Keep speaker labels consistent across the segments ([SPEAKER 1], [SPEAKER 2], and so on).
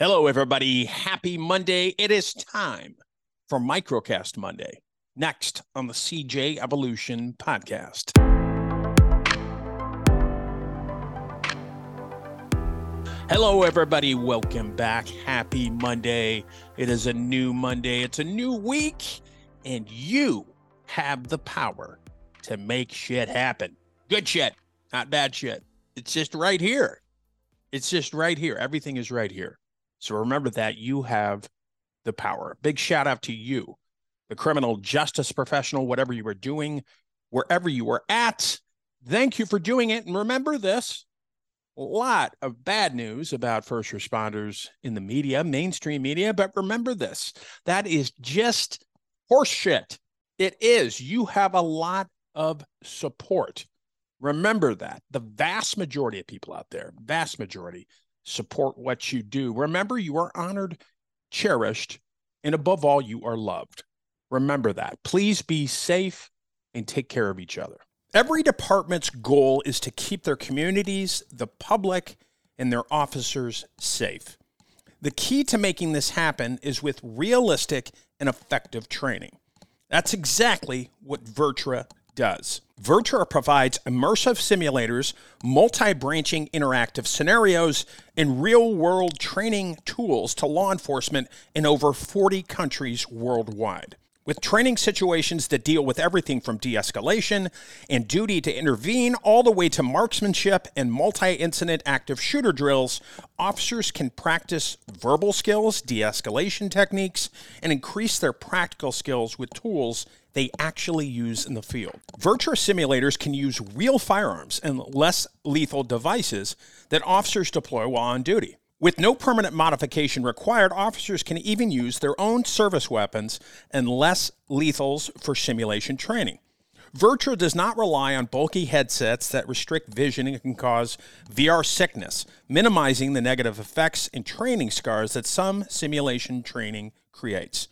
[SPEAKER 1] Hello, everybody. Happy Monday. It is time for Microcast Monday. Next on the CJ Evolution podcast. Hello, everybody. Welcome back. Happy Monday. It is a new Monday, it's a new week, and you have the power to make shit happen. Good shit, not bad shit. It's just right here. It's just right here. Everything is right here. So remember that you have the power. Big shout out to you, the criminal justice professional, whatever you are doing, wherever you are at. Thank you for doing it. And remember this a lot of bad news about first responders in the media, mainstream media. But remember this that is just horseshit. It is. You have a lot of support. Remember that the vast majority of people out there, vast majority, support what you do. Remember, you are honored, cherished, and above all, you are loved. Remember that. Please be safe and take care of each other. Every department's goal is to keep their communities, the public, and their officers safe. The key to making this happen is with realistic and effective training. That's exactly what Virtra does. Virtra provides immersive simulators, multi branching interactive scenarios, and real world training tools to law enforcement in over 40 countries worldwide. With training situations that deal with everything from de escalation and duty to intervene all the way to marksmanship and multi incident active shooter drills, officers can practice verbal skills, de escalation techniques, and increase their practical skills with tools they actually use in the field. Virtra simulators can use real firearms and less lethal devices that officers deploy while on duty. With no permanent modification required, officers can even use their own service weapons and less lethals for simulation training. Virtra does not rely on bulky headsets that restrict vision and can cause VR sickness, minimizing the negative effects and training scars that some simulation training creates.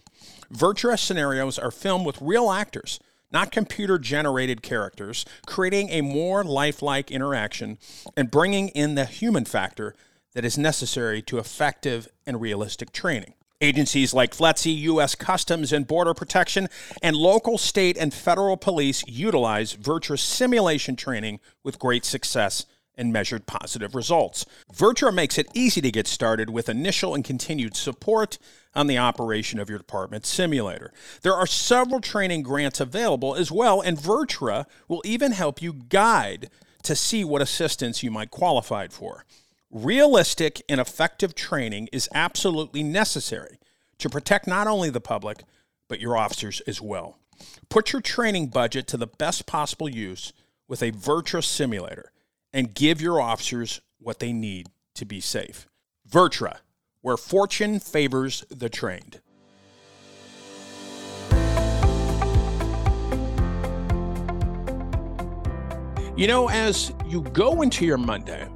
[SPEAKER 1] Virtra scenarios are filmed with real actors, not computer generated characters, creating a more lifelike interaction and bringing in the human factor that is necessary to effective and realistic training. Agencies like FLETC, U.S. Customs and Border Protection, and local, state, and federal police utilize Virtra simulation training with great success and measured positive results. Virtra makes it easy to get started with initial and continued support on the operation of your department simulator. There are several training grants available as well, and Virtra will even help you guide to see what assistance you might qualify for. Realistic and effective training is absolutely necessary to protect not only the public, but your officers as well. Put your training budget to the best possible use with a Virtra simulator and give your officers what they need to be safe. Virtra, where fortune favors the trained. You know, as you go into your Monday,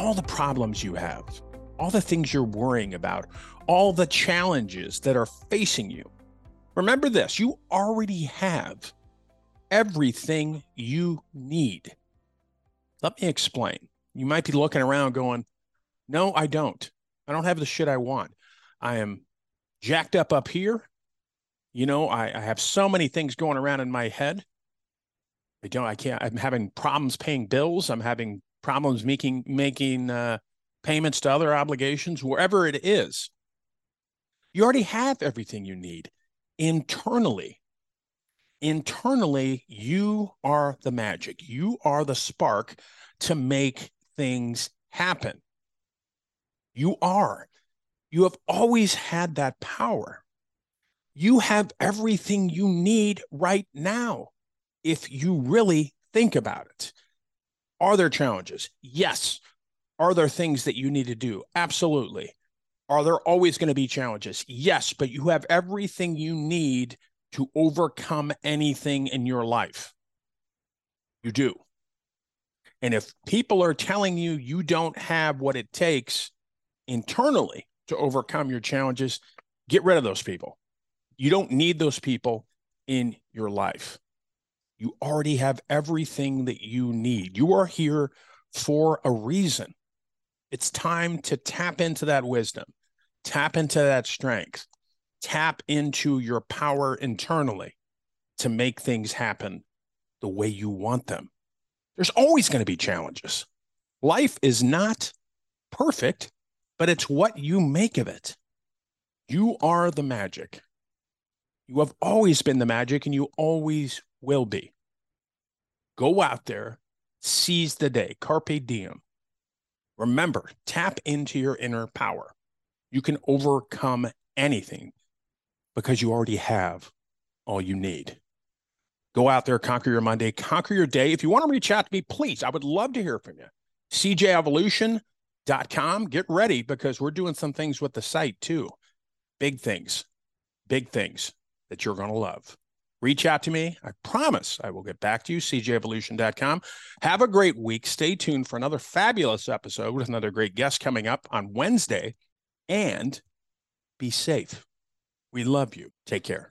[SPEAKER 1] all the problems you have, all the things you're worrying about, all the challenges that are facing you, remember this you already have everything you need. Let me explain. You might be looking around going, No, I don't. I don't have the shit I want. I am jacked up up here. You know, I, I have so many things going around in my head. I don't, I can't, I'm having problems paying bills. I'm having problems making, making uh, payments to other obligations, wherever it is. You already have everything you need internally internally, you are the magic. You are the spark to make things happen. You are. You have always had that power. You have everything you need right now if you really think about it. Are there challenges? Yes. Are there things that you need to do? Absolutely. Are there always going to be challenges? Yes, but you have everything you need to overcome anything in your life. You do. And if people are telling you you don't have what it takes internally to overcome your challenges, get rid of those people. You don't need those people in your life. You already have everything that you need. You are here for a reason. It's time to tap into that wisdom, tap into that strength, tap into your power internally to make things happen the way you want them. There's always going to be challenges. Life is not perfect, but it's what you make of it. You are the magic. You have always been the magic and you always will be. Go out there, seize the day, carpe diem. Remember, tap into your inner power. You can overcome anything because you already have all you need. Go out there, conquer your Monday, conquer your day. If you want to reach out to me, please, I would love to hear from you. CJEvolution.com. Get ready because we're doing some things with the site too. Big things, big things that you're going to love. Reach out to me. I promise I will get back to you. CJEvolution.com. Have a great week. Stay tuned for another fabulous episode with another great guest coming up on Wednesday. And be safe. We love you. Take care.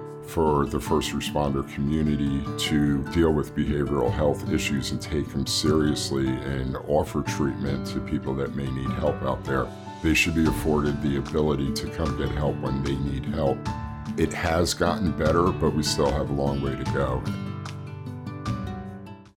[SPEAKER 2] for the first responder community to deal with behavioral health issues and take them seriously and offer treatment to people that may need help out there. They should be afforded the ability to come get help when they need help. It has gotten better, but we still have a long way to go.